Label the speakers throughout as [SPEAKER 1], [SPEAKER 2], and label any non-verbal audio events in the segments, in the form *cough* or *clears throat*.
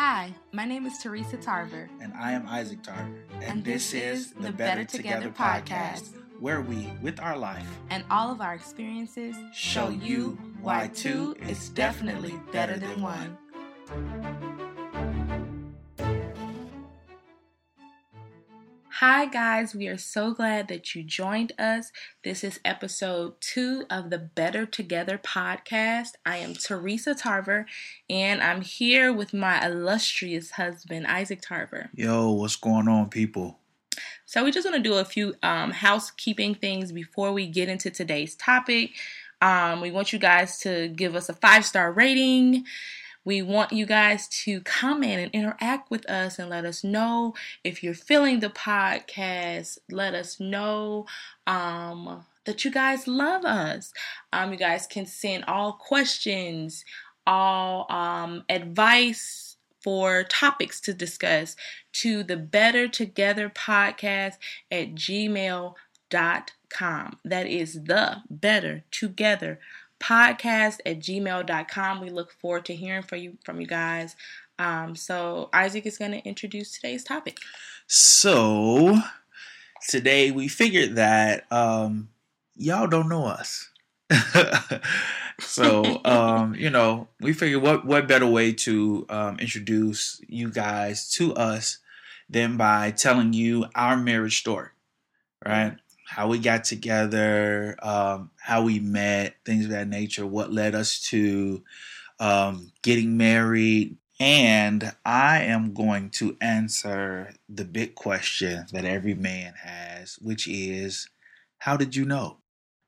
[SPEAKER 1] Hi, my name is Teresa Tarver.
[SPEAKER 2] And I am Isaac Tarver. And,
[SPEAKER 1] And
[SPEAKER 2] this,
[SPEAKER 1] this
[SPEAKER 2] is
[SPEAKER 1] is the Better Together podcast,
[SPEAKER 2] where we, with our life,
[SPEAKER 1] And all of our experiences
[SPEAKER 2] show you why two is definitely better than one.
[SPEAKER 1] Hi, guys. We are so glad that you joined us. This is episode two of the Better Together podcast. I am Teresa Tarver, and I'm here with my illustrious husband, Isaac Tarver.
[SPEAKER 2] Yo, what's going on, people?
[SPEAKER 1] So, we just want to do a few um, housekeeping things before we get into today's topic. Um, we want you guys to give us a five star rating. We want you guys to comment and interact with us and let us know if you're feeling the podcast. Let us know um, that you guys love us. Um, you guys can send all questions, all um, advice for topics to discuss to the Better Together podcast at gmail.com. That is the Better Together podcast at gmail.com. We look forward to hearing from you from you guys. Um, so Isaac is going to introduce today's topic.
[SPEAKER 2] So, today we figured that um, y'all don't know us. *laughs* so, *laughs* um, you know, we figured what, what better way to um, introduce you guys to us than by telling you our marriage story, right? How we got together, um, how we met, things of that nature, what led us to um, getting married. And I am going to answer the big question that every man has, which is how did you know?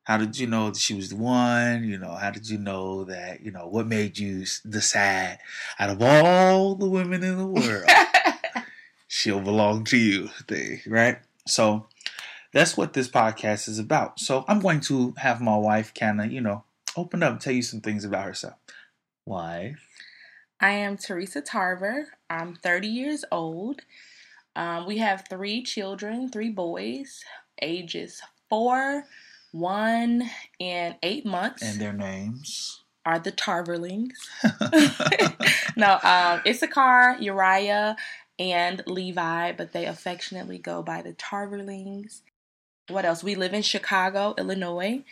[SPEAKER 2] How did you know that she was the one? You know, how did you know that, you know, what made you decide out of all the women in the world, *laughs* she'll belong to you thing, right? So that's what this podcast is about. So I'm going to have my wife kind of, you know, open up and tell you some things about herself. Wife.
[SPEAKER 1] I am Teresa Tarver. I'm 30 years old. Um, we have three children, three boys, ages four, one, and eight months.
[SPEAKER 2] And their names.
[SPEAKER 1] are the Tarverlings. *laughs* *laughs* no, um, Issachar, Uriah, and Levi, but they affectionately go by the Tarverlings. What else? We live in Chicago, Illinois.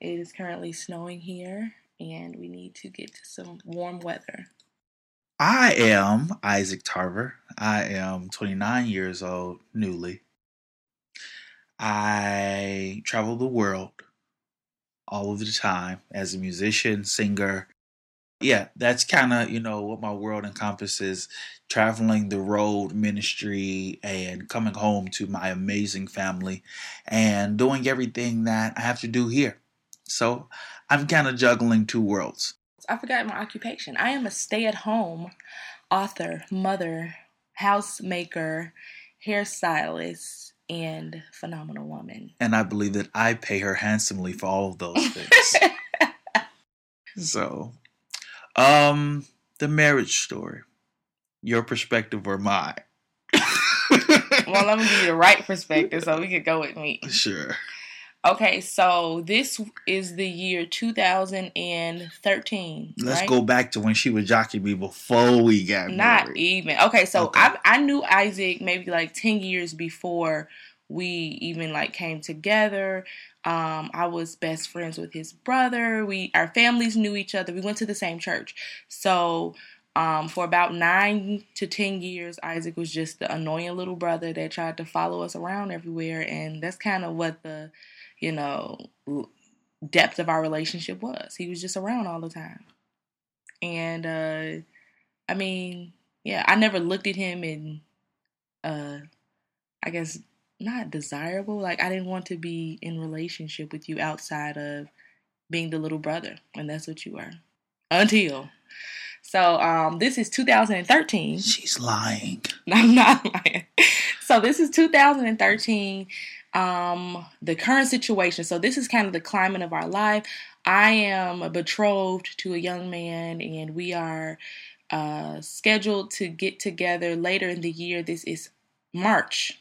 [SPEAKER 1] It is currently snowing here, and we need to get to some warm weather.
[SPEAKER 2] I am Isaac Tarver. I am 29 years old, newly. I travel the world all of the time as a musician, singer. Yeah, that's kind of, you know, what my world encompasses traveling the road, ministry, and coming home to my amazing family and doing everything that I have to do here. So I'm kind of juggling two worlds.
[SPEAKER 1] I forgot my occupation. I am a stay at home author, mother, housemaker, hairstylist, and phenomenal woman.
[SPEAKER 2] and I believe that I pay her handsomely for all of those things. *laughs* so, um, the marriage story, your perspective or mine? *laughs*
[SPEAKER 1] well, let me give you the right perspective so we could go with me.
[SPEAKER 2] sure.
[SPEAKER 1] Okay, so this is the year 2013.
[SPEAKER 2] Let's
[SPEAKER 1] right?
[SPEAKER 2] go back to when she was jocking me before we got
[SPEAKER 1] Not
[SPEAKER 2] married.
[SPEAKER 1] Not even. Okay, so
[SPEAKER 2] Okay.
[SPEAKER 1] I I knew Isaac maybe like 10 years before we even like came together. Um, I was best friends with his brother. We our families knew each other. We went to the same church. So um, for about nine to ten years, Isaac was just the annoying little brother that tried to follow us around everywhere, and that's kind of what the, you know, depth of our relationship was. He was just around all the time, and uh, I mean, yeah, I never looked at him in, uh, I guess not desirable. Like I didn't want to be in relationship with you outside of being the little brother, and that's what you are. Until, so um, this is 2013.
[SPEAKER 2] She's lying. *laughs*
[SPEAKER 1] I'm not lying. So this is 2013. Um, the current situation. So this is kind of the climate of our life. I am betrothed to a young man, and we are uh, scheduled to get together later in the year. This is March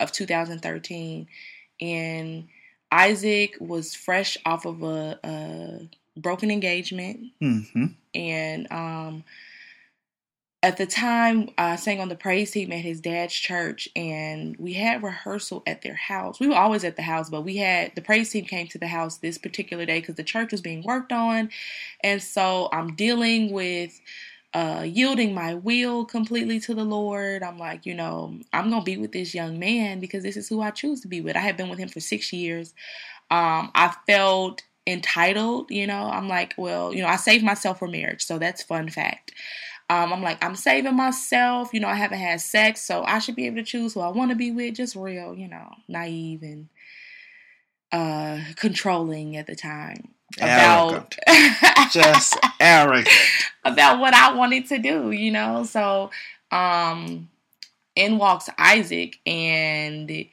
[SPEAKER 1] of 2013, and Isaac was fresh off of a, a broken engagement, mm-hmm. and um, at the time I sang on the praise team at his dad's church, and we had rehearsal at their house. We were always at the house, but we had the praise team came to the house this particular day because the church was being worked on, and so I'm dealing with uh, yielding my will completely to the Lord. I'm like, you know, I'm gonna be with this young man because this is who I choose to be with. I have been with him for six years. Um, I felt entitled, you know. I'm like, well, you know, I saved myself for marriage, so that's fun fact. Um, I'm like, I'm saving myself. You know, I haven't had sex, so I should be able to choose who I want to be with. Just real, you know, naive and uh, controlling at the time.
[SPEAKER 2] About *laughs* just arrogant
[SPEAKER 1] about what I wanted to do, you know. So, um, in walks Isaac, and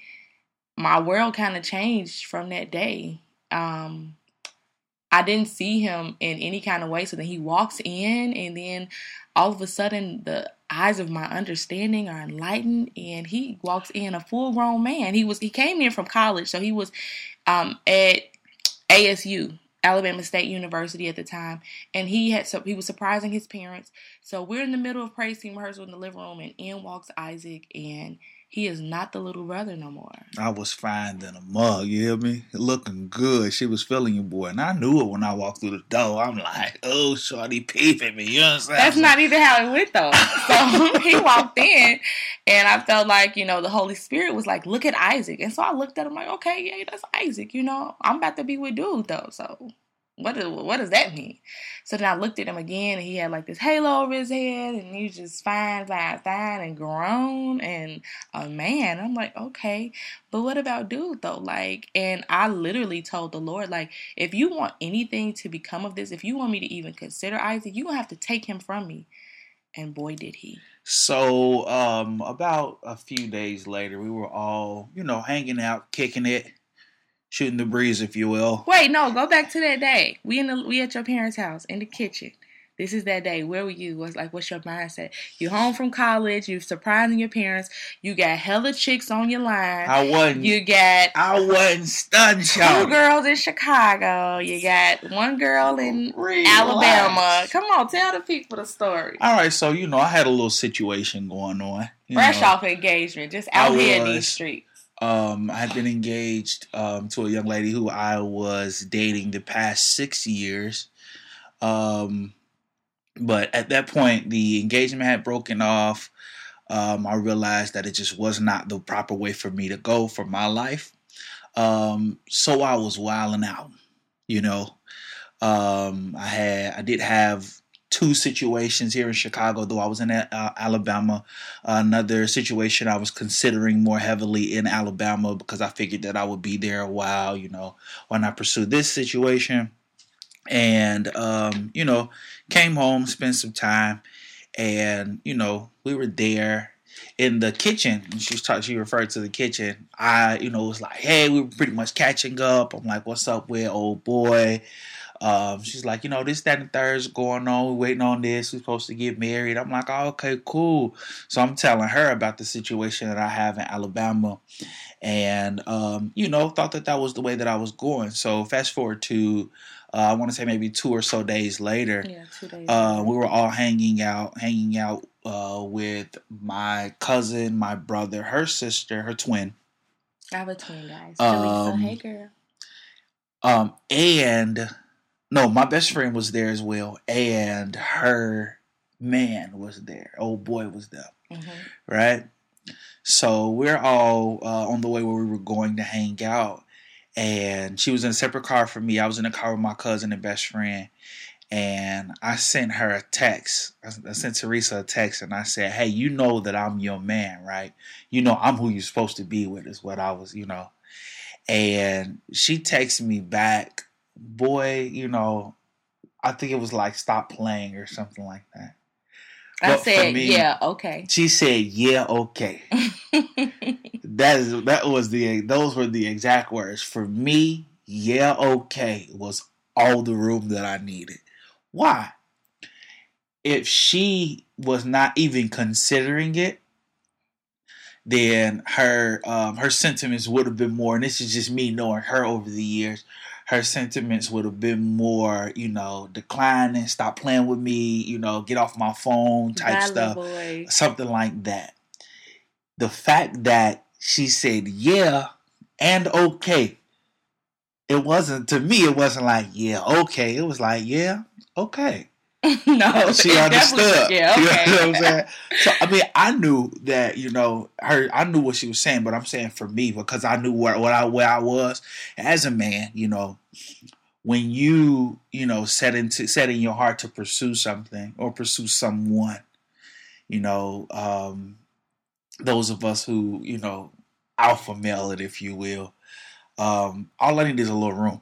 [SPEAKER 1] my world kind of changed from that day. Um, I didn't see him in any kind of way. So then he walks in, and then all of a sudden the eyes of my understanding are enlightened and he walks in a full grown man he was he came in from college so he was um, at asu alabama state university at the time and he had so he was surprising his parents. So we're in the middle of praise team rehearsal in the living room and in walks isaac and he is not the little brother no more.
[SPEAKER 2] I was fine than a mug, you hear me? Looking good. She was feeling you, boy. And I knew it when I walked through the door. I'm like, oh, shorty peeping me. You know what I'm saying?
[SPEAKER 1] That's not even how it went, though. So *laughs* he walked in, and I felt like, you know, the Holy Spirit was like, look at Isaac. And so I looked at him like, okay, yeah, that's Isaac. You know, I'm about to be with dude, though. So what do, what does that mean? So then I looked at him again, and he had like this halo over his head, and he was just fine, fine, fine, and grown, and a man. I'm like, okay, but what about dude though? Like, and I literally told the Lord, like, if you want anything to become of this, if you want me to even consider Isaac, you gonna have to take him from me. And boy, did he.
[SPEAKER 2] So, um, about a few days later, we were all, you know, hanging out, kicking it shooting the breeze, if you will.
[SPEAKER 1] Wait, no, go back to that day. We in the we at your parents' house in the kitchen. This is that day. Where were you? What's like? What's your mindset? You home from college. You surprising your parents. You got hella chicks on your line.
[SPEAKER 2] I wasn't.
[SPEAKER 1] You got.
[SPEAKER 2] I wasn't stunned. Two
[SPEAKER 1] girls in Chicago. You got one girl in Relax. Alabama. Come on, tell the people the story.
[SPEAKER 2] All right, so you know I had a little situation going on.
[SPEAKER 1] Fresh know. off engagement, just out I here was, in these streets.
[SPEAKER 2] Um, I had been engaged um, to a young lady who I was dating the past six years. Um, but at that point, the engagement had broken off. Um, I realized that it just was not the proper way for me to go for my life. Um, so I was wilding out, you know. Um, I had, I did have two situations here in Chicago, though I was in uh, Alabama. Uh, another situation I was considering more heavily in Alabama because I figured that I would be there a while, you know, when I pursue this situation. And, um, you know, came home, spent some time, and, you know, we were there in the kitchen and she talking she referred to the kitchen i you know was like hey we were pretty much catching up i'm like what's up with old boy um, she's like, you know, this, that, and third is going on. We're waiting on this. We're supposed to get married. I'm like, oh, okay, cool. So I'm telling her about the situation that I have in Alabama, and um, you know, thought that that was the way that I was going. So fast forward to. Uh, I want to say maybe two or so days later.
[SPEAKER 1] Yeah, two days.
[SPEAKER 2] Uh, we were all hanging out, hanging out uh, with my cousin, my brother, her sister, her twin.
[SPEAKER 1] I have a twin, guys. Um, hey, girl.
[SPEAKER 2] Um, and no, my best friend was there as well, and her man was there. Old boy was there, mm-hmm. right? So we're all uh, on the way where we were going to hang out, and she was in a separate car from me. I was in a car with my cousin and best friend, and I sent her a text. I sent Teresa a text, and I said, "Hey, you know that I'm your man, right? You know I'm who you're supposed to be with." Is what I was, you know. And she texted me back boy, you know, I think it was like stop playing or something like that.
[SPEAKER 1] I but said, me, yeah, okay.
[SPEAKER 2] She said, yeah, okay. *laughs* that is that was the those were the exact words for me. Yeah, okay was all the room that I needed. Why? If she was not even considering it, then her um, her sentiments would have been more. And this is just me knowing her over the years her sentiments would have been more, you know, declining, stop playing with me, you know, get off my phone type
[SPEAKER 1] Valley
[SPEAKER 2] stuff,
[SPEAKER 1] boy.
[SPEAKER 2] something like that. The fact that she said yeah and okay, it wasn't to me. It wasn't like yeah okay. It was like yeah okay. *laughs*
[SPEAKER 1] no,
[SPEAKER 2] she understood.
[SPEAKER 1] Yeah, *laughs*
[SPEAKER 2] You know
[SPEAKER 1] okay.
[SPEAKER 2] what I'm saying? *laughs* So I mean, I knew that you know her. I knew what she was saying, but I'm saying for me because I knew where what I where I was as a man. You know, when you you know set into set in your heart to pursue something or pursue someone, you know, um, those of us who you know alpha male it, if you will, um, all I need is a little room.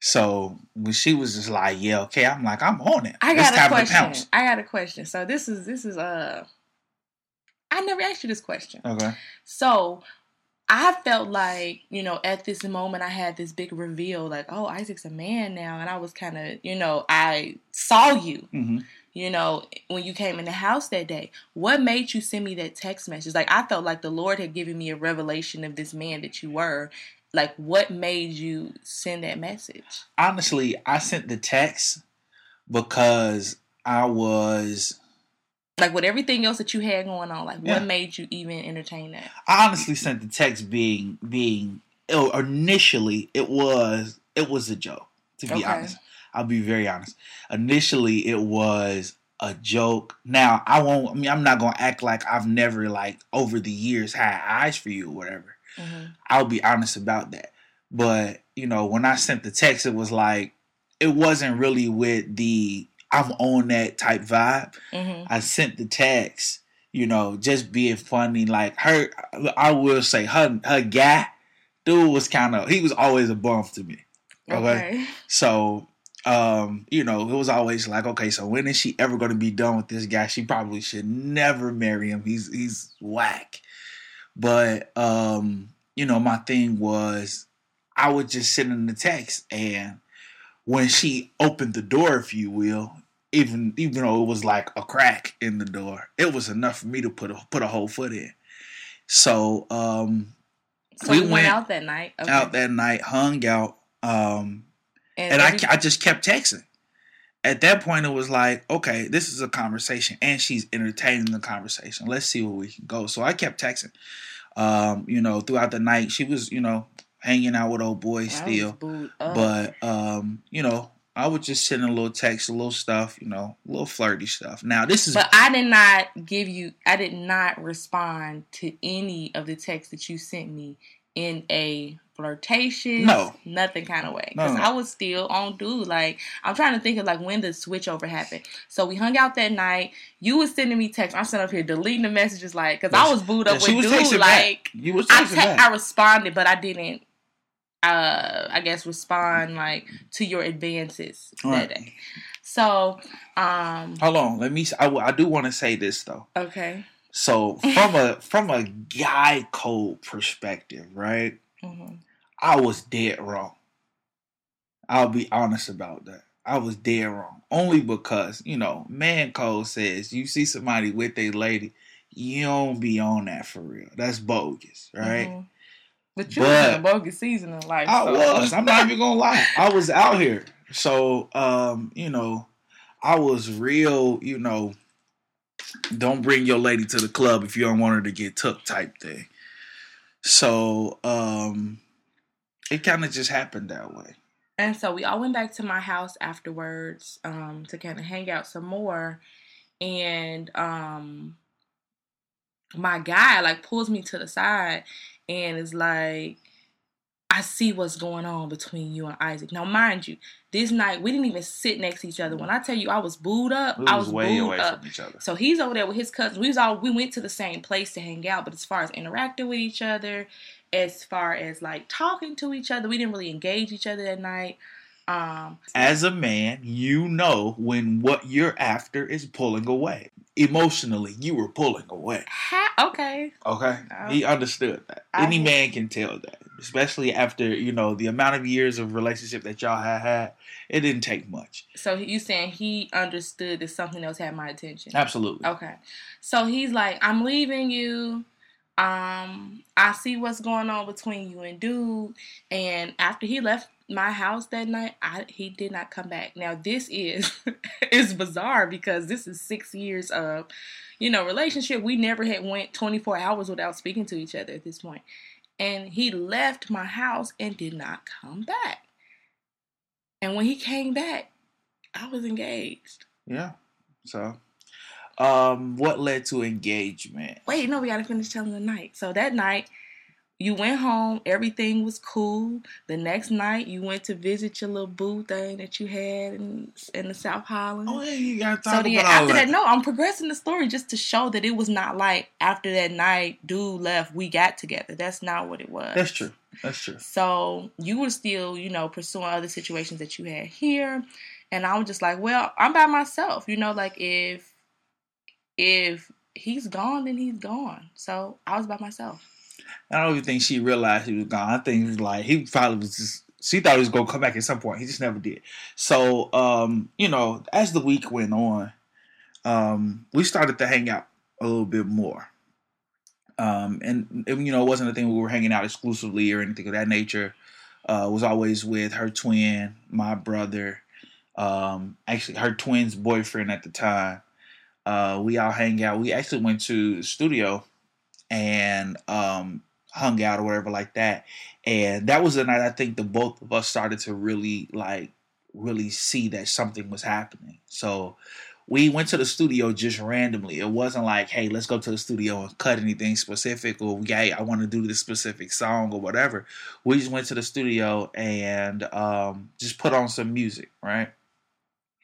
[SPEAKER 2] So when she was just like, "Yeah, okay," I'm like, "I'm on it."
[SPEAKER 1] I
[SPEAKER 2] It's
[SPEAKER 1] got a question. I got a question. So this is this is uh I never asked you this question.
[SPEAKER 2] Okay.
[SPEAKER 1] So I felt like, you know, at this moment I had this big reveal, like, oh, Isaac's a man now. And I was kind of, you know, I saw you,
[SPEAKER 2] hmm
[SPEAKER 1] you know, when you came in the house that day. What made you send me that text message? Like, I felt like the Lord had given me a revelation of this man that you were. Like, what made you send that message?
[SPEAKER 2] honestly, I sent the text because I was.
[SPEAKER 1] Like, with everything else that you had going on, like,
[SPEAKER 2] Yeah.
[SPEAKER 1] what made you even entertain that?
[SPEAKER 2] I honestly sent the text being being oh, initially it was it was a joke. To be
[SPEAKER 1] Okay.
[SPEAKER 2] honest, I'll be very honest. Initially, it was a joke. Now I won't. I mean, I'm not gonna act like I've never like over the years had eyes for you or whatever.
[SPEAKER 1] Hmm
[SPEAKER 2] I'll be honest about that. But, you know, when I sent the text, it was like, it wasn't really with the I'm on that type vibe.
[SPEAKER 1] hmm
[SPEAKER 2] I sent the text, you know, just being funny. Like her, I will say, her, her guy, dude was kind of, he was always a bum to me. Okay.
[SPEAKER 1] Okay. *laughs*
[SPEAKER 2] So, um, you know, it was always like, okay, so when is she ever going to be done with this guy? She probably should never marry him. He's he's whack. But um, you know, my thing was I would just send in the text and when she opened the door, if you will, even even though it was like a crack in the door, it was enough for me to put a put a whole foot in. So um
[SPEAKER 1] So
[SPEAKER 2] We
[SPEAKER 1] we went,
[SPEAKER 2] went
[SPEAKER 1] out that night. Okay.
[SPEAKER 2] out that night, hung out, um,
[SPEAKER 1] and,
[SPEAKER 2] and I, I just kept texting. At that point, it was like, okay, this is a conversation, and she's entertaining the conversation. Let's see where we can go. So I kept texting. Um, you know, throughout the night, she was, you know, hanging out with old boys
[SPEAKER 1] I
[SPEAKER 2] still. But um, you know, I would just send a little text, a little stuff, you know, a little flirty stuff. Now this is
[SPEAKER 1] But I did not give you. I did not respond to any of the texts that you sent me in a flirtatious,
[SPEAKER 2] No.
[SPEAKER 1] nothing kind of way. Because
[SPEAKER 2] no.
[SPEAKER 1] I was still on dude. Like I'm trying to think of like when the switch over happened. So we hung out that night. You was sending me texts. I'm sitting up here deleting the messages, like because I was booed up with dude. Like
[SPEAKER 2] back. You was
[SPEAKER 1] I te-. I responded, but I didn't. Uh, I guess respond like to your advances that day. So, um,
[SPEAKER 2] Hold on, let me. I, I do want to say this though.
[SPEAKER 1] okay.
[SPEAKER 2] So from a from a guy code perspective, right?
[SPEAKER 1] hmm
[SPEAKER 2] I was dead wrong. I'll be honest about that. I was dead wrong. Only because, you know, man code says you see somebody with a lady, you don't be on that for real. That's bogus, right?
[SPEAKER 1] Mhm. But you
[SPEAKER 2] But-
[SPEAKER 1] was in a bogus season of life.
[SPEAKER 2] I
[SPEAKER 1] so-
[SPEAKER 2] was. I'm not even gonna lie. I was out here. So um, you know, I was real, you know, don't bring your lady to the club if you don't want her to get took type thing. So um it kind of just happened that way.
[SPEAKER 1] And so we all went back to my house afterwards um, to kind of hang out some more. And um, my guy like pulls me to the side and is like, I see what's going on between you and Isaac. Now, mind you, this night we didn't even sit next to each other. When I tell you I was booed up,
[SPEAKER 2] We
[SPEAKER 1] I
[SPEAKER 2] was,
[SPEAKER 1] was
[SPEAKER 2] way
[SPEAKER 1] booed
[SPEAKER 2] away
[SPEAKER 1] up.
[SPEAKER 2] from each other.
[SPEAKER 1] So he's over there with his cousins. We was all we went to the same place to hang out, but as far as interacting with each other, as far as like talking to each other, we didn't really engage each other that night. Um,
[SPEAKER 2] As a man, you know when what you're after is pulling away. Emotionally, you were pulling away.
[SPEAKER 1] ha- okay,
[SPEAKER 2] Okay,
[SPEAKER 1] Oh.
[SPEAKER 2] he understood that.
[SPEAKER 1] I
[SPEAKER 2] Any man can tell that, especially after you know the amount of years of relationship that y'all had had. It didn't take much.
[SPEAKER 1] so you saying he understood that something else had my attention?
[SPEAKER 2] Absolutely.
[SPEAKER 1] Okay, so he's like, I'm leaving you. Um, I see what's going on between you and dude. And after he left my house that night, I, he did not come back. Now this is *laughs* is bizarre because this is six years of, you know, relationship. We never had went 24 hours without speaking to each other at this point. And he left my house and did not come back. And when he came back, I was engaged.
[SPEAKER 2] Yeah. So um, what led to engagement?
[SPEAKER 1] Wait, no, we gotta finish telling the night. So that night, you went home, everything was cool. The next night, you went to visit your little boo thing that you had in, in the South Highlands.
[SPEAKER 2] Oh, yeah, you gotta talk
[SPEAKER 1] so
[SPEAKER 2] about
[SPEAKER 1] after
[SPEAKER 2] that.
[SPEAKER 1] that, no, I'm progressing the story just to show that it was not like after that night, dude left, we got together. That's not what it was.
[SPEAKER 2] That's true. That's true.
[SPEAKER 1] So you were still, you know, pursuing other situations that you had here. And I was just like, well, I'm by myself. You know, like if if he's gone, then he's gone. So I was by myself.
[SPEAKER 2] I don't even think she realized he was gone. I think it was like he probably was just she thought he was gonna come back at some point. He just never did. So um, you know, as the week went on, um, we started to hang out a little bit more. Um, and, and you know, it wasn't a thing we were hanging out exclusively or anything of that nature. Uh, was always with her twin, my brother, um, actually her twin's boyfriend at the time. Uh, we all hang out. We actually went to the studio and um, hung out or whatever like that. And that was the night I think the both of us started to really like really see that something was happening. So we went to the studio just randomly. It wasn't like, hey, let's go to the studio and cut anything specific or yeah, I want to do this specific song or whatever. We just went to the studio and um, just put on some music, right?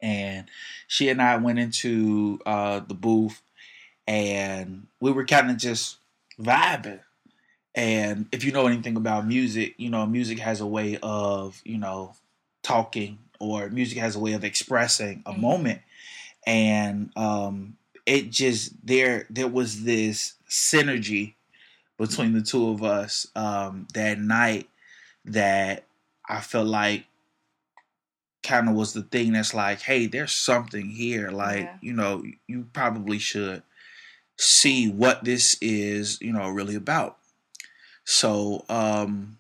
[SPEAKER 2] And she and I went into uh, the booth and we were kind of just vibing. And if you know anything about music, you know, music has a way of, you know, talking or music has a way of expressing a
[SPEAKER 1] Mhm.
[SPEAKER 2] moment. And um it just there there was this synergy between the two of us um that night that I felt like kind of was the thing that's like, hey, there's something here. Like,
[SPEAKER 1] Yeah.
[SPEAKER 2] you know, you probably should see what this is, you know, really about. So, um,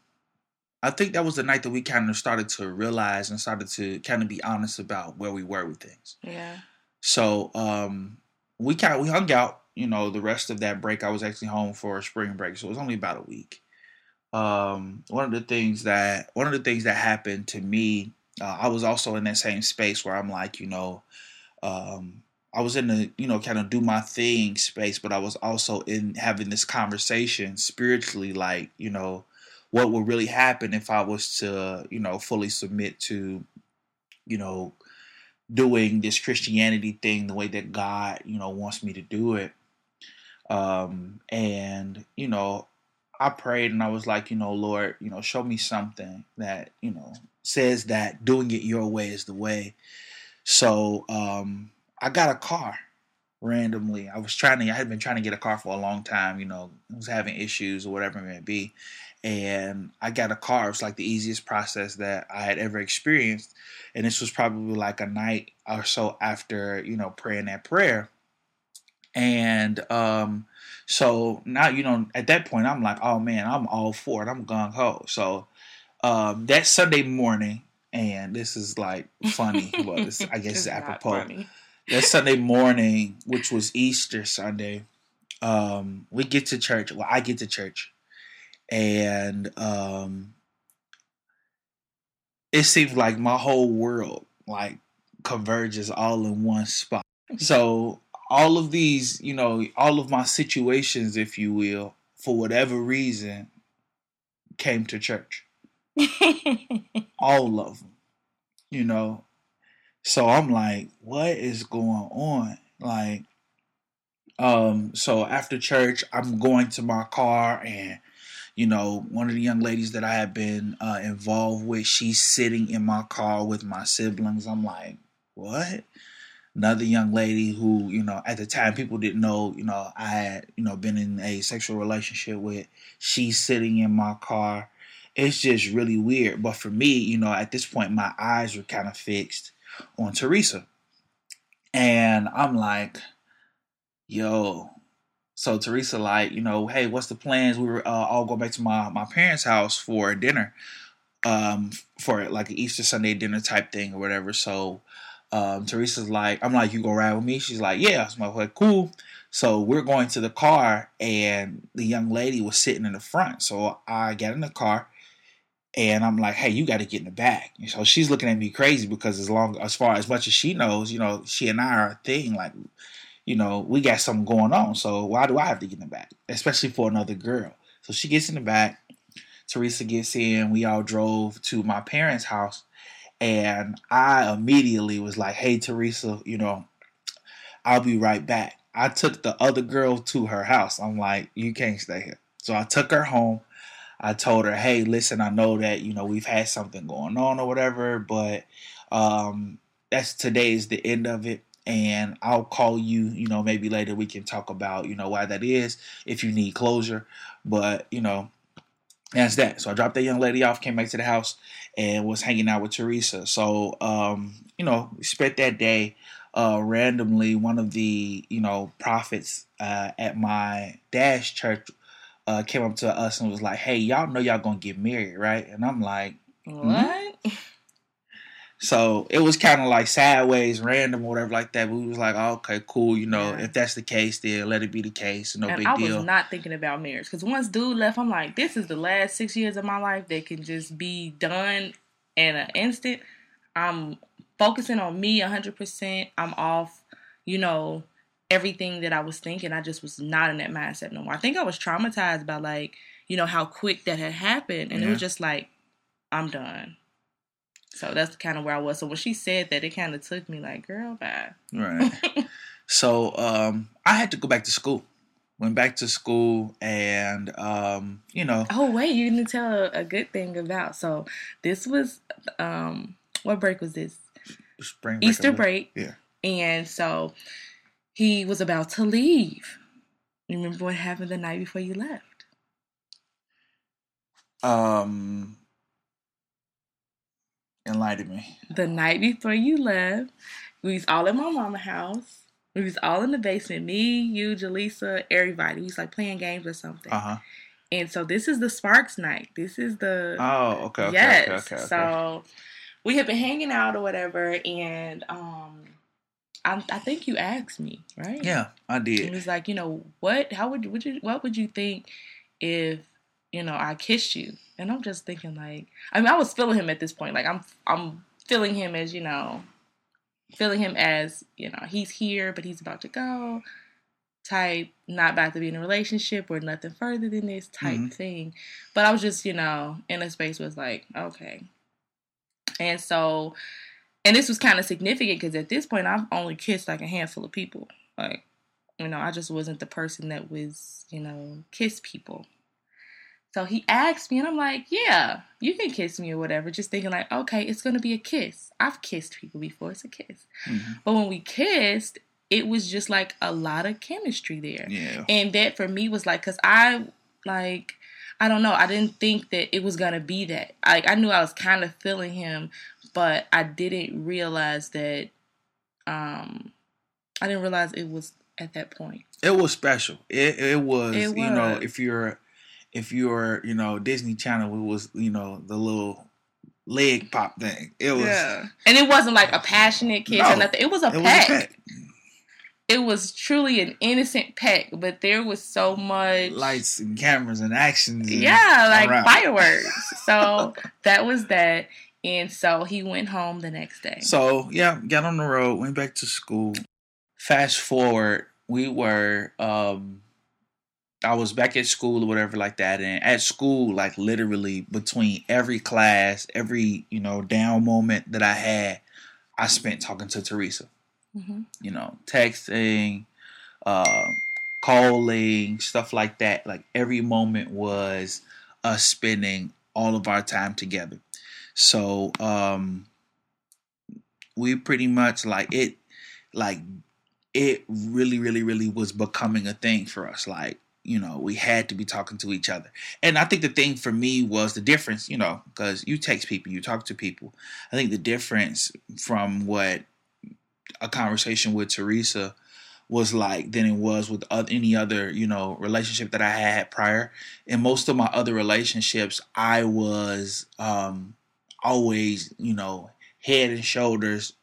[SPEAKER 2] I think that was the night that we kind of started to realize and started to kind of be honest about where we were with things.
[SPEAKER 1] Yeah.
[SPEAKER 2] So, um, we kind of we hung out. You know, the rest of that break, I was actually home for a spring break, so it was only about a week. Um, one of the things that one of the things that happened to me, uh, I was also in that same space where I'm like, you know, um, I was in the you know kind of do my thing space, but I was also in having this conversation spiritually, like you know, what would really happen if I was to you know fully submit to, you know, doing this Christianity thing the way that God you know wants me to do it. Um, and you know, I prayed and I was like, you know, Lord, you know, show me something that you know says that doing it your way is the way. So um, I got a car randomly. I was trying to, I had been trying to get a car for a long time, you know, was having issues or whatever it may be. And I got a car. It was like the easiest process that I had ever experienced. And this was probably like a night or so after, you know, praying that prayer. And um, so now, you know, at that point, I'm like, oh man, I'm all for it. I'm gung ho. So um, that Sunday morning, and this is like funny. well, this, I guess *laughs* it's apropos that Sunday *laughs* morning, which was Easter Sunday, um, we get to church. Well, I get to church, and um, it seems like my whole world like converges all in one spot. So all of these, you know, all of my situations, if you will, for whatever reason, came to church. *laughs* All of them, you know. So I'm like, what is going on? Like, um, so after church, I'm going to my car and you know, one of the young ladies that I had been uh, involved with, she's sitting in my car with my siblings. I'm like, what? Another young lady who, you know, at the time people didn't know, you know, I had, you know, been in a sexual relationship with. She's sitting in my car. It's just really weird. But for me, you know, at this point, my eyes were kind of fixed on Teresa. And I'm like, yo, So Teresa, like, you know, hey, what's the plans? We were uh, all going back to my my parents' house for dinner, um, for like an Easter Sunday dinner type thing or whatever. So um, Teresa's like, I'm like, you gonna ride with me? She's like, yeah. I'm like, cool. So we're going to the car, and the young lady was sitting in the front. So I get in the car, and I'm like, hey, you got to get in the back. And so she's looking at me crazy because as long as far as much as she knows, you know, she and I are a thing. Like, you know, we got something going on. So why do I have to get in the back, especially for another girl? So she gets in the back. Teresa gets in. We all drove to my parents' house, and I immediately was like, hey, Teresa, you know, I'll be right back. I took the other girl to her house. I'm like, you can't stay here. So I took her home. I told her, hey, listen, I know that, you know, we've had something going on or whatever, but um that's today is the end of it. And I'll call you, you know, maybe later we can talk about, you know, why that is if you need closure. But, you know, that's that. So I dropped that young lady off, came back to the house, and was hanging out with Teresa. So, um, you know, we spent that day uh, randomly one of the you know prophets uh, at my dad's church uh, came up to us and was like, "Hey, y'all know y'all gonna get married, right?" And I'm like,
[SPEAKER 1] "What?"
[SPEAKER 2] Mm-hmm. *laughs* So it was kind of like sideways, random, or whatever like that. But we was like, oh, "Okay, cool. You know, yeah. if that's the case, then let it be the case. No
[SPEAKER 1] and
[SPEAKER 2] big
[SPEAKER 1] I
[SPEAKER 2] deal."
[SPEAKER 1] I was not thinking about marriage because once dude left, I'm like, "This is the last six years of my life that can just be done in an instant." I'm focusing on me 100%. I'm off, you know, everything that I was thinking. I just was not in that mindset no more. I think I was traumatized by like, you know, how quick that had happened. And yeah. it was just like, I'm done. So that's kind of where I was. So when she said that, it kind of took me like, girl, bye.
[SPEAKER 2] Right. *laughs* so um, I had to go back to school. Went back to school and, um, you know.
[SPEAKER 1] Oh, wait, you didn't tell a good thing about. So this was, um, what break was this?
[SPEAKER 2] spring break
[SPEAKER 1] Easter break.
[SPEAKER 2] Yeah.
[SPEAKER 1] And so he was about to leave. You remember what happened the night before you left?
[SPEAKER 2] Um enlighten me.
[SPEAKER 1] The night before you left, we was all in my mama house. We was all in the basement. Me, you, Jaleesa, everybody. We was like playing games or something.
[SPEAKER 2] Uh-huh.
[SPEAKER 1] And so this is the Sparks night. This is the
[SPEAKER 2] Oh, okay, okay
[SPEAKER 1] yes.
[SPEAKER 2] Okay, okay, okay.
[SPEAKER 1] So we had been hanging out or whatever, and um, I, I think you asked me, right?
[SPEAKER 2] Yeah, I did.
[SPEAKER 1] It was like, you know, what? How would would you? What would you think if you know I kissed you? And I'm just thinking, like, I mean, I was feeling him at this point. Like, I'm I'm feeling him as you know, feeling him as you know, he's here, but he's about to go. Type, not about to be in a relationship or nothing further than this type mm-hmm. thing. But I was just, you know, in a space was like, okay, and so, and this was kind of significant because at this point, I've only kissed like a handful of people. Like, you know, I just wasn't the person that was, you know, kiss people. So he asked me, and I'm like, yeah, you can kiss me or whatever. Just thinking, like, okay, it's going to be a kiss. I've kissed people before, it's a kiss. Mm-hmm. But when we kissed, it was just like a lot of chemistry there.
[SPEAKER 2] Yeah.
[SPEAKER 1] And that for me was like, because I, like, I don't know. I didn't think that it was gonna be that. Like I knew I was kind of feeling him, but I didn't realize that. Um, I didn't realize it was at that point.
[SPEAKER 2] It was special. It it was, it was. you know if you're if you're you know Disney Channel, it was you know the little leg pop thing. It was, yeah.
[SPEAKER 1] and it wasn't like a passionate kiss no, or nothing. It was a it peck. Was a peck it was truly an innocent peck, but there was so much
[SPEAKER 2] lights and cameras and actions. And
[SPEAKER 1] yeah, like around. fireworks. *laughs* so that was that. And so he went home the next day.
[SPEAKER 2] So yeah, got on the road, went back to school. Fast forward, we were um I was back at school or whatever like that, and at school, like literally between every class, every you know down moment that I had, I spent talking to Teresa. Mm-hmm. You know, texting, uh, calling, stuff like that. Like every moment was us spending all of our time together. So um, we pretty much like it, like it really, really, really was becoming a thing for us. Like you know, we had to be talking to each other. And I think the thing for me was the difference, you know, because you text people, you talk to people. I think the difference from what a conversation with Teresa was like than it was with any other you know relationship that I had prior. In most of my other relationships, I was um, always you know head and shoulders,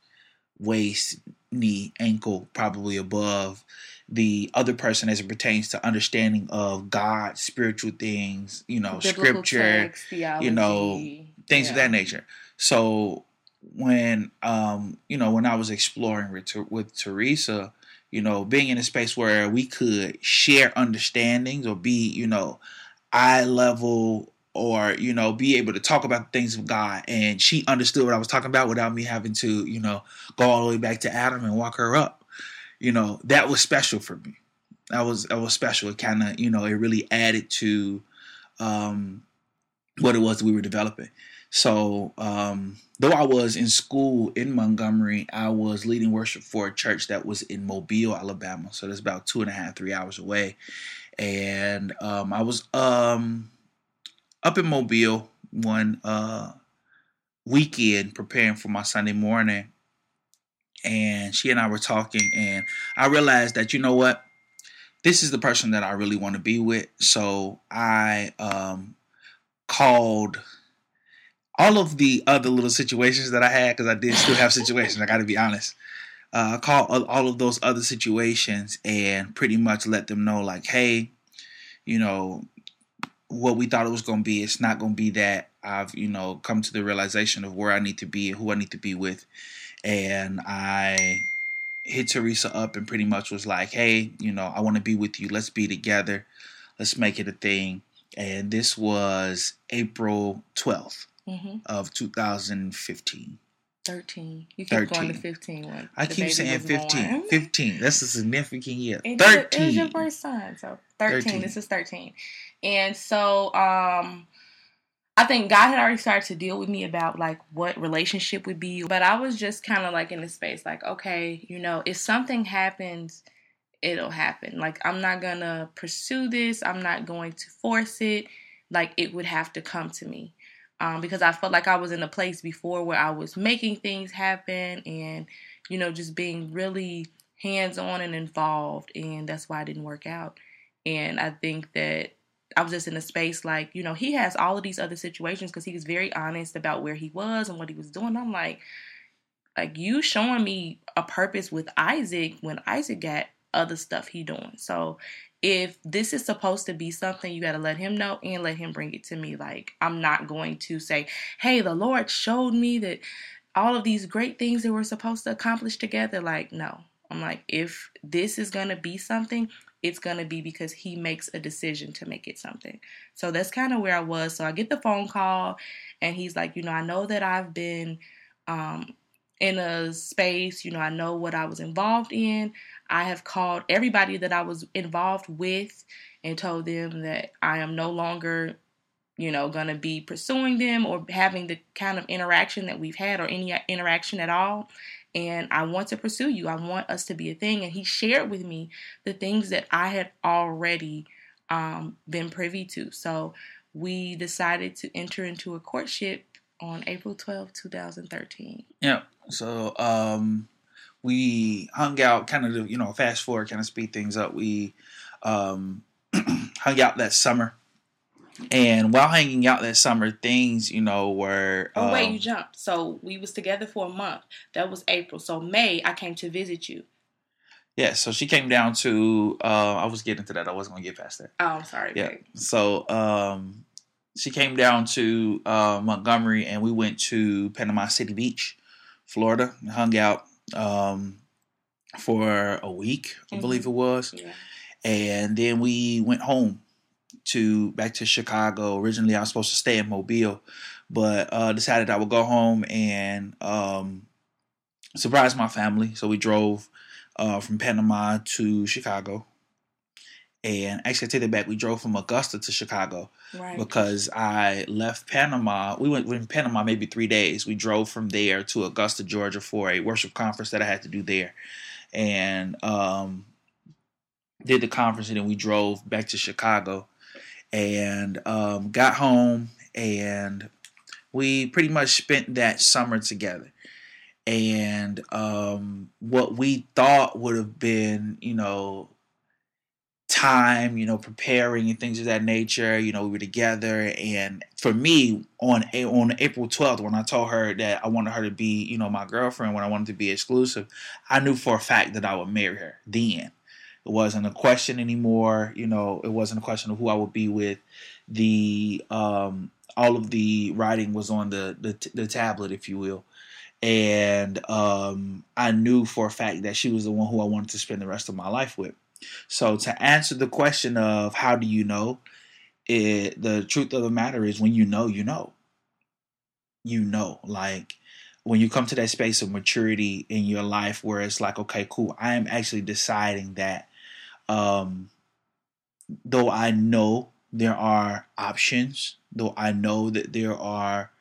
[SPEAKER 2] waist, knee, ankle, probably above the other person as it pertains to understanding of God, spiritual things, you know, Biblical scripture, text, theology, you know, things yeah. of that nature. So when um, you know, when I was exploring with, with Teresa, you know, being in a space where we could share understandings or be, you know, eye level or you know be able to talk about the things of God and she understood what I was talking about without me having to you know go all the way back to Adam and walk her up you know that was special for me. That was that was special. It kind of you know it really added to um what it was we were developing. So um though I was in school in Montgomery I was leading worship for a church that was in Mobile Alabama. So that's about two and a half three hours away. And um I was um up in Mobile one uh, weekend preparing for my Sunday morning, and she and I were talking, and I realized that you know what, this is the person that I really want to be with. So I um, called all of the other little situations that I had because I did still have situations. I got to be honest. Uh, I called all of those other situations and pretty much let them know, like, hey, you know, what we thought it was going to be. It's not going to be that. I've, you know, come to the realization of where I need to be and who I need to be with. And I hit Teresa up and pretty much was like, hey, you know, I want to be with you. Let's be together. Let's make it a thing. And this was April 12th mm-hmm. of 2015.
[SPEAKER 1] 13. You keep 13. going to 15. When I
[SPEAKER 2] keep saying 15. Born. 15. That's a significant year.
[SPEAKER 1] It 13. it was your first son. So 13. 13. This is 13. And so um I think God had already started to deal with me about like what relationship would be. But I was just kind of like in the space, like, okay, you know, if something happens, it'll happen. Like, I'm not gonna pursue this, I'm not going to force it. Like, it would have to come to me um, because I felt like I was in a place before where I was making things happen and, you know, just being really hands on and involved. And that's why it didn't work out. And I think that I was just in a space like, you know, he has all of these other situations because he was very honest about where he was and what he was doing. I'm like, like you showing me a purpose with Isaac when Isaac got other stuff he doing. So if this is supposed to be something, you got to let him know and let him bring it to me. Like, I'm not going to say, hey, the Lord showed me that all of these great things that we're supposed to accomplish together. Like, no. I'm like, if this is going to be something, it's going to be because he makes a decision to make it something. So that's kind of where I was. So I get the phone call, and he's like, you know, I know that I've been um, in a space, you know, I know what I was involved in. I have called everybody that I was involved with and told them that I am no longer, you know, going to be pursuing them or having the kind of interaction that we've had or any interaction at all. And I want to pursue you. I want us to be a thing. And he shared with me the things that I had already um, been privy to. So we decided to enter into a courtship on April 12, 2013.
[SPEAKER 2] Yeah. So um, we hung out, kind of, you know, fast forward, kind of speed things up. We um, *clears throat* hung out that summer. And while hanging out that summer, things, you know, were.
[SPEAKER 1] Um, oh, wait, you um, jumped. So we was together for a month. That was April. So May, I came to visit you.
[SPEAKER 2] Yeah, so she came down to. Uh, I was getting to that. I wasn't gonna get past that.
[SPEAKER 1] Oh, I'm sorry.
[SPEAKER 2] Yeah. Babe. So um, she came down to uh, Montgomery, and we went to Panama City Beach, Florida, hung out um, for a week, I mm-hmm. believe it was. Yeah. And then we went home to back to Chicago. Originally, I was supposed to stay in Mobile, but uh, decided I would go home and um, surprise my family. So we drove uh, from Panama to Chicago. And actually, I take it back. We drove from Augusta to Chicago right. because I left Panama. We went in Panama maybe three days. We drove from there to Augusta, Georgia, for a worship conference that I had to do there, and um, did the conference. And then we drove back to Chicago, and um, got home, and we pretty much spent that summer together. and um, what we thought would have been, you know, time, you know, preparing and things of that nature. You know, we were together, and for me, on on April twelfth, when I told her that I wanted her to be, you know, my girlfriend, when I wanted to be exclusive, I knew for a fact that I would marry her. Then it wasn't a question anymore. You know, it wasn't a question of who I would be with. The um, all of the writing was on the the, the tablet, if you will. And um, I knew for a fact that she was the one who I wanted to spend the rest of my life with. So to answer the question of how do you know, it the truth of the matter is when you know, you know. You know, like when you come to that space of maturity in your life where it's like, okay, cool, I am actually deciding that um though I know there are options, though I know that there are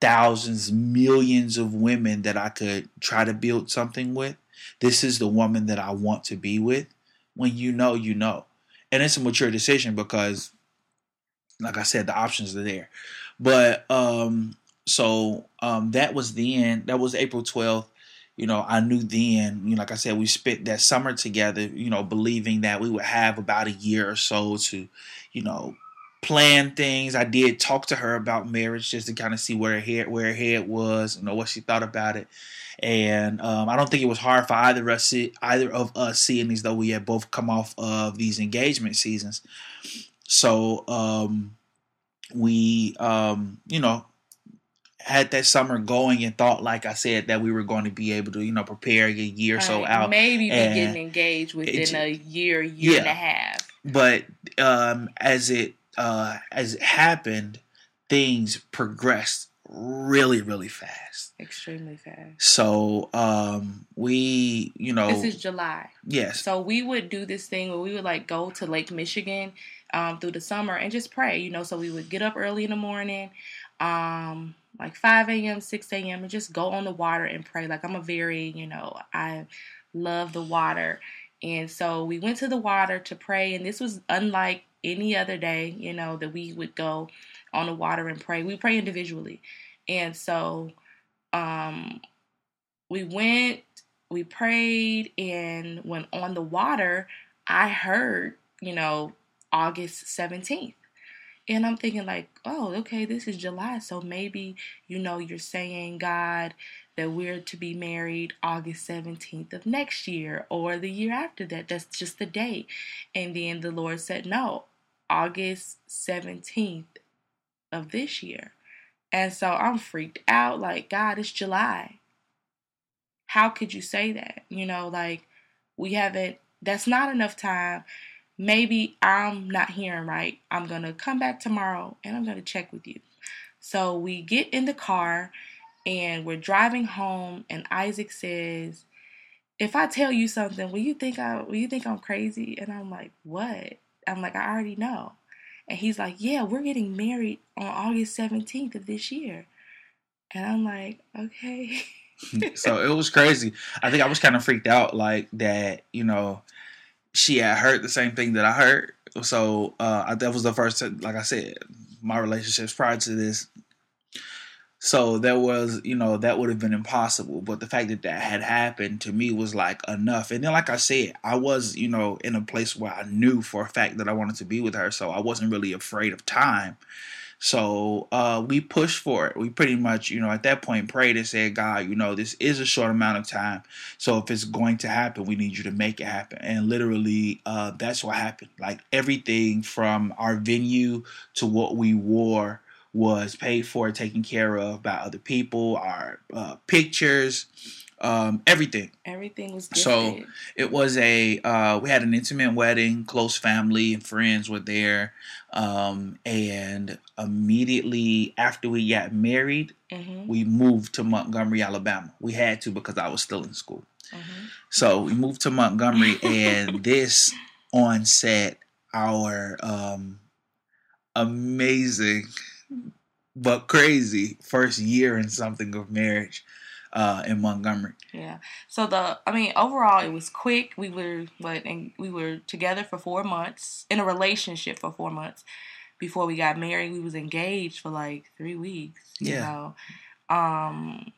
[SPEAKER 2] thousands, millions of women that I could try to build something with, this is the woman that I want to be with when you know, you know. And it's a mature decision because, like I said, the options are there. But um, so um, that was the end. That was April 12th. You know, I knew then, you know, like I said, we spent that summer together, you know, believing that we would have about a year or so to, you know, plan things. I did talk to her about marriage just to kind of see where her head where her head was, you know, what she thought about it and um, I don't think it was hard for either of us either of us seeing these though we had both come off of these engagement seasons. So um, we, um, you know, had that summer going and thought, like I said, that we were going to be able to, you know, prepare a year or right. so out.
[SPEAKER 1] Maybe be getting engaged within a year, year yeah. and a half.
[SPEAKER 2] But um, as it uh, as it happened, things progressed really, really fast.
[SPEAKER 1] Extremely fast.
[SPEAKER 2] So um we, you know
[SPEAKER 1] This is July.
[SPEAKER 2] Yes.
[SPEAKER 1] So we would do this thing where we would like go to Lake Michigan um through the summer and just pray, you know, so we would get up early in the morning, um, like five AM, six AM and just go on the water and pray. Like I'm a very, you know, I love the water. And so we went to the water to pray and this was unlike any other day, you know, that we would go on the water and pray. We pray individually. And so um, we went, we prayed, and when on the water, I heard, you know, August 17th. And I'm thinking, like, oh, okay, this is July. So maybe, you know, you're saying, God, that we're to be married August 17th of next year or the year after that. That's just the date. And then the Lord said, no, August 17th of this year. And so I'm freaked out. Like, God, it's July. How could you say that? You know, like, we haven't, that's not enough time. Maybe I'm not hearing right. I'm going to come back tomorrow and I'm going to check with you. So we get in the car and we're driving home and Isaac says, if I tell you something, will you think I will you think I'm crazy? And I'm like, what? I'm like, I already know. And he's like, Yeah, we're getting married on August 17th of this year. And I'm like, Okay. *laughs*
[SPEAKER 2] so it was crazy. I think I was kind of freaked out, like that, you know, she had heard the same thing that I heard. So uh, that was the first, like I said, my relationships prior to this so there was, you know, that would have been impossible. But the fact that that had happened to me was like enough. And then, like I said, I was, you know, in a place where I knew for a fact that I wanted to be with her. So I wasn't really afraid of time. So uh, we pushed for it. We pretty much, you know, at that point prayed and said, God, you know, this is a short amount of time. So if it's going to happen, we need you to make it happen. And literally, uh, that's what happened. Like everything from our venue to what we wore was paid for, taken care of by other people, our uh, pictures, um, everything.
[SPEAKER 1] Everything was
[SPEAKER 2] gifted. so. It was a uh, we had an intimate wedding, close family and friends were there, um, and immediately after we got married, mm-hmm. we moved to Montgomery, Alabama. We had to because I was still in school. Mm-hmm. So we moved to Montgomery, and *laughs* this on set our um, amazing but crazy first year in something of marriage uh, in Montgomery.
[SPEAKER 1] Yeah. So the I mean overall it was quick. We were what and we were together for 4 months in a relationship for 4 months before we got married. We was engaged for like 3 weeks, you yeah. know. Um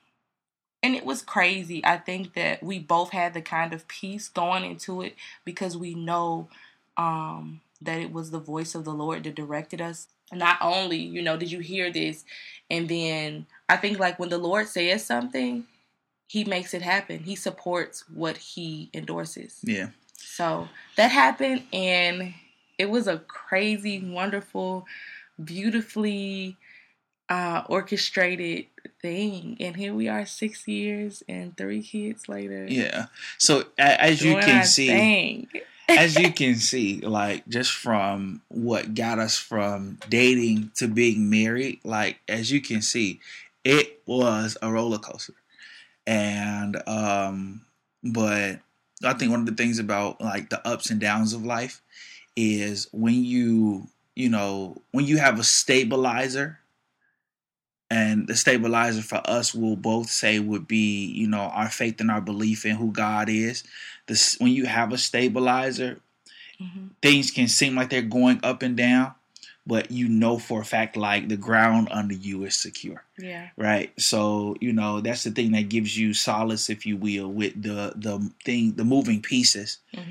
[SPEAKER 1] and it was crazy. I think that we both had the kind of peace going into it because we know um, that it was the voice of the Lord that directed us. Not only, you know, did you hear this, and then I think like when the Lord says something, He makes it happen. He supports what He endorses.
[SPEAKER 2] Yeah.
[SPEAKER 1] So that happened, and it was a crazy, wonderful, beautifully uh, orchestrated thing. And here we are, six years and three kids later.
[SPEAKER 2] Yeah. So as you can see,
[SPEAKER 1] thing.
[SPEAKER 2] As you can see, like just from what got us from dating to being married, like as you can see, it was a roller coaster. And um but I think one of the things about like the ups and downs of life is when you, you know, when you have a stabilizer and the stabilizer for us will both say would be, you know, our faith and our belief in who God is this when you have a stabilizer,
[SPEAKER 1] Mhm.
[SPEAKER 2] things can seem like they're going up and down, but you know for a fact like the ground under you is secure,
[SPEAKER 1] Yeah.
[SPEAKER 2] right? So you know that's the thing that gives you solace, if you will, with the the thing, the moving pieces.
[SPEAKER 1] hmm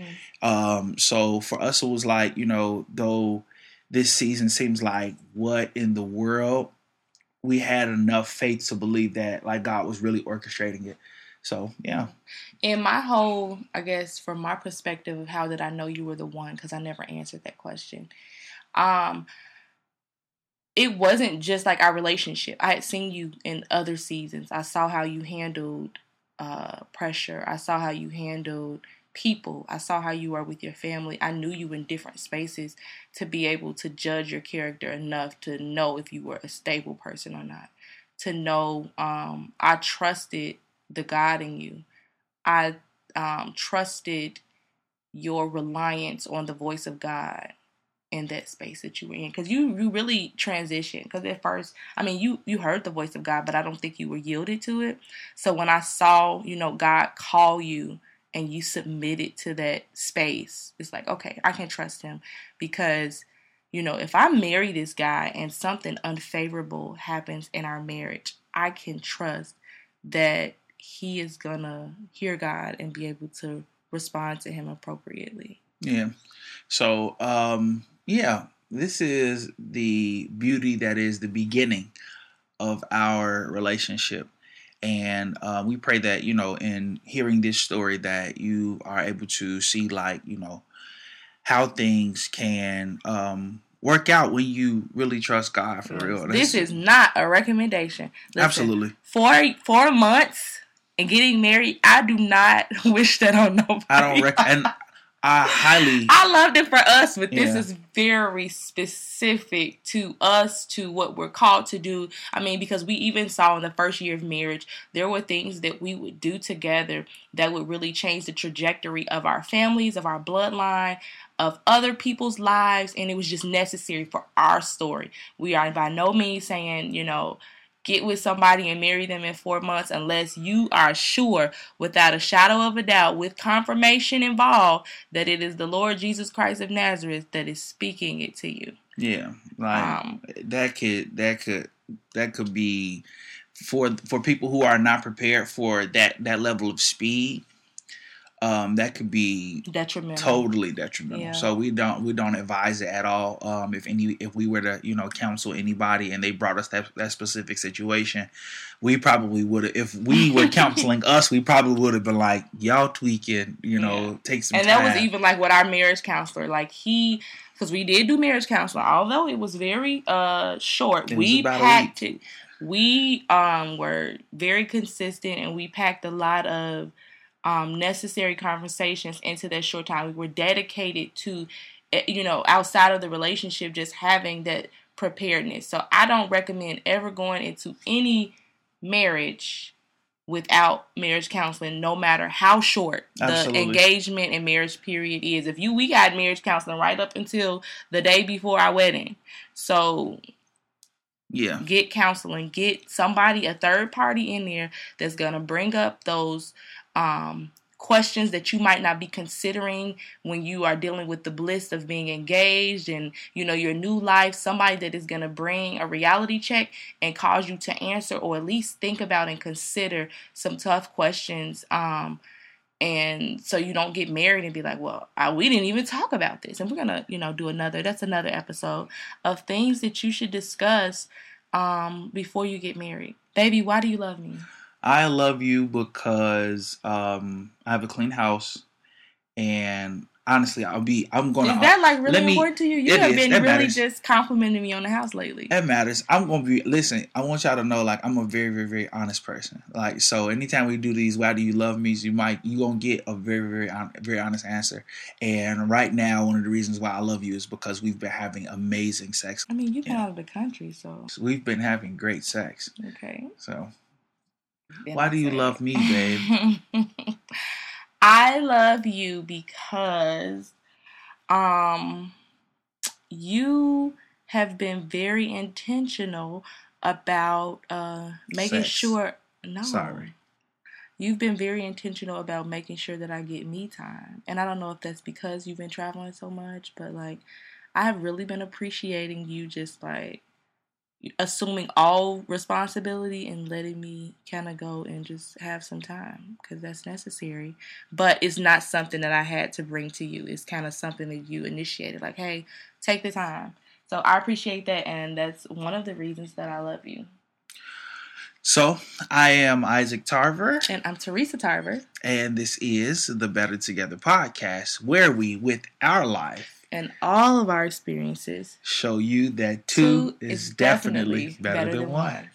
[SPEAKER 2] Um, so for us, it was like you know, though this season seems like what in the world, we had enough faith to believe that like God was really orchestrating it. So yeah,
[SPEAKER 1] And my whole, I guess, from my perspective of how did I know you were the one? Because I never answered that question. Um, it wasn't just like our relationship. I had seen you in other seasons. I saw how you handled uh, pressure. I saw how you handled people. I saw how you were with your family. I knew you in different spaces to be able to judge your character enough to know if you were a stable person or not. To know um, I trusted the God in you. I um, trusted your reliance on the voice of God in that space that you were in. Because you you really transitioned. Because at first i mean you you heard the voice of god but i don't think you were yielded to it. So when i saw you know god call you and you submitted to that space it's like okay i can trust him. Because you know if i marry this guy and something unfavorable happens in our marriage i can trust that he is gonna hear god and be able to respond to him appropriately
[SPEAKER 2] Yeah. So, um, yeah, this is the beauty that is the beginning of our relationship. And uh, we pray that, you know, in hearing this story, that you are able to see, like, you know, how things can um, work out when you really trust God for real.
[SPEAKER 1] This is not a recommendation. Listen,
[SPEAKER 2] absolutely.
[SPEAKER 1] Four four months and getting married, I do not *laughs* wish that on nobody.
[SPEAKER 2] I don't recommend. I highly. *laughs*
[SPEAKER 1] I loved it for us, but this is very specific to us, to what we're called to do. I mean, because we even saw in the first year of marriage, there were things that we would do together that would really change the trajectory of our families, of our bloodline, of other people's lives, and it was just necessary for our story. We are by no means saying, you know, get with somebody and marry them in four months unless you are sure, without a shadow of a doubt, with confirmation involved, that it is the Lord Jesus Christ of Nazareth that is speaking it to you.
[SPEAKER 2] Yeah, like
[SPEAKER 1] Um,
[SPEAKER 2] that could that could that could be for for people who are not prepared for that that level of speed. Um, that could be
[SPEAKER 1] detrimental.
[SPEAKER 2] totally detrimental.
[SPEAKER 1] Yeah.
[SPEAKER 2] So we don't we don't advise it at all. Um, if any if we were to you know counsel anybody and they brought us that that specific situation, we probably would have. If we were *laughs* counseling us, we probably would have been like, y'all tweaking. You know,
[SPEAKER 1] Yeah.
[SPEAKER 2] take some
[SPEAKER 1] and
[SPEAKER 2] time.
[SPEAKER 1] that was even like what our marriage counselor, like he, because we did do marriage counseling, although it was very uh short.
[SPEAKER 2] It
[SPEAKER 1] we packed it. We um were very consistent, and we packed a lot of um necessary conversations into that short time. We were dedicated to, eh, you know, outside of the relationship, just having that preparedness. So I don't recommend ever going into any marriage without marriage counseling no matter how short
[SPEAKER 2] Absolutely.
[SPEAKER 1] the engagement and marriage period is if you we got marriage counseling right up until the day before our wedding so
[SPEAKER 2] yeah.
[SPEAKER 1] get counseling get somebody a third party in there that's going to bring up those um questions that you might not be considering when you are dealing with the bliss of being engaged and you know your new life somebody that is going to bring a reality check and cause you to answer or at least think about and consider some tough questions um and so you don't get married and be like well I, we didn't even talk about this and we're gonna you know do another that's another episode of things that you should discuss um before you get married. Baby why do you love me
[SPEAKER 2] I love you because um, I have a clean house, and honestly, I'll be. I'm gonna.
[SPEAKER 1] Is that like really
[SPEAKER 2] let me-
[SPEAKER 1] important to you? You have
[SPEAKER 2] is.
[SPEAKER 1] been really
[SPEAKER 2] matters.
[SPEAKER 1] just complimenting me on the house lately.
[SPEAKER 2] That matters. I'm gonna be. Listen, I want y'all to know, like, I'm a very, very, very honest person. Like, so anytime we do these, why do you love me? You might you gonna get a very, very, very honest answer. And right now, one of the reasons why I love you is because we've been having amazing sex.
[SPEAKER 1] I mean, you've been
[SPEAKER 2] Yeah.
[SPEAKER 1] out of the country, so
[SPEAKER 2] we've been having great sex.
[SPEAKER 1] okay.
[SPEAKER 2] So why do you love me, babe? *laughs*
[SPEAKER 1] I love you because um you have been very intentional about uh making
[SPEAKER 2] Sex.
[SPEAKER 1] sure no
[SPEAKER 2] Sorry.
[SPEAKER 1] You've been very intentional about making sure that I get me time. And I don't know if that's because you've been traveling so much, but like I have really been appreciating you just like assuming all responsibility and letting me kind of go and just have some time because that's necessary. But it's not something that I had to bring to you. It's kind of something that you initiated like, "Hey, take the time." So I appreciate that and that's one of the reasons that I love you.
[SPEAKER 2] So I am Isaac Tarver.
[SPEAKER 1] And I'm Teresa Tarver.
[SPEAKER 2] And this is the Better Together podcast, where we, with our life,
[SPEAKER 1] and all of our experiences,
[SPEAKER 2] show you that two, is, definitely, better, than one.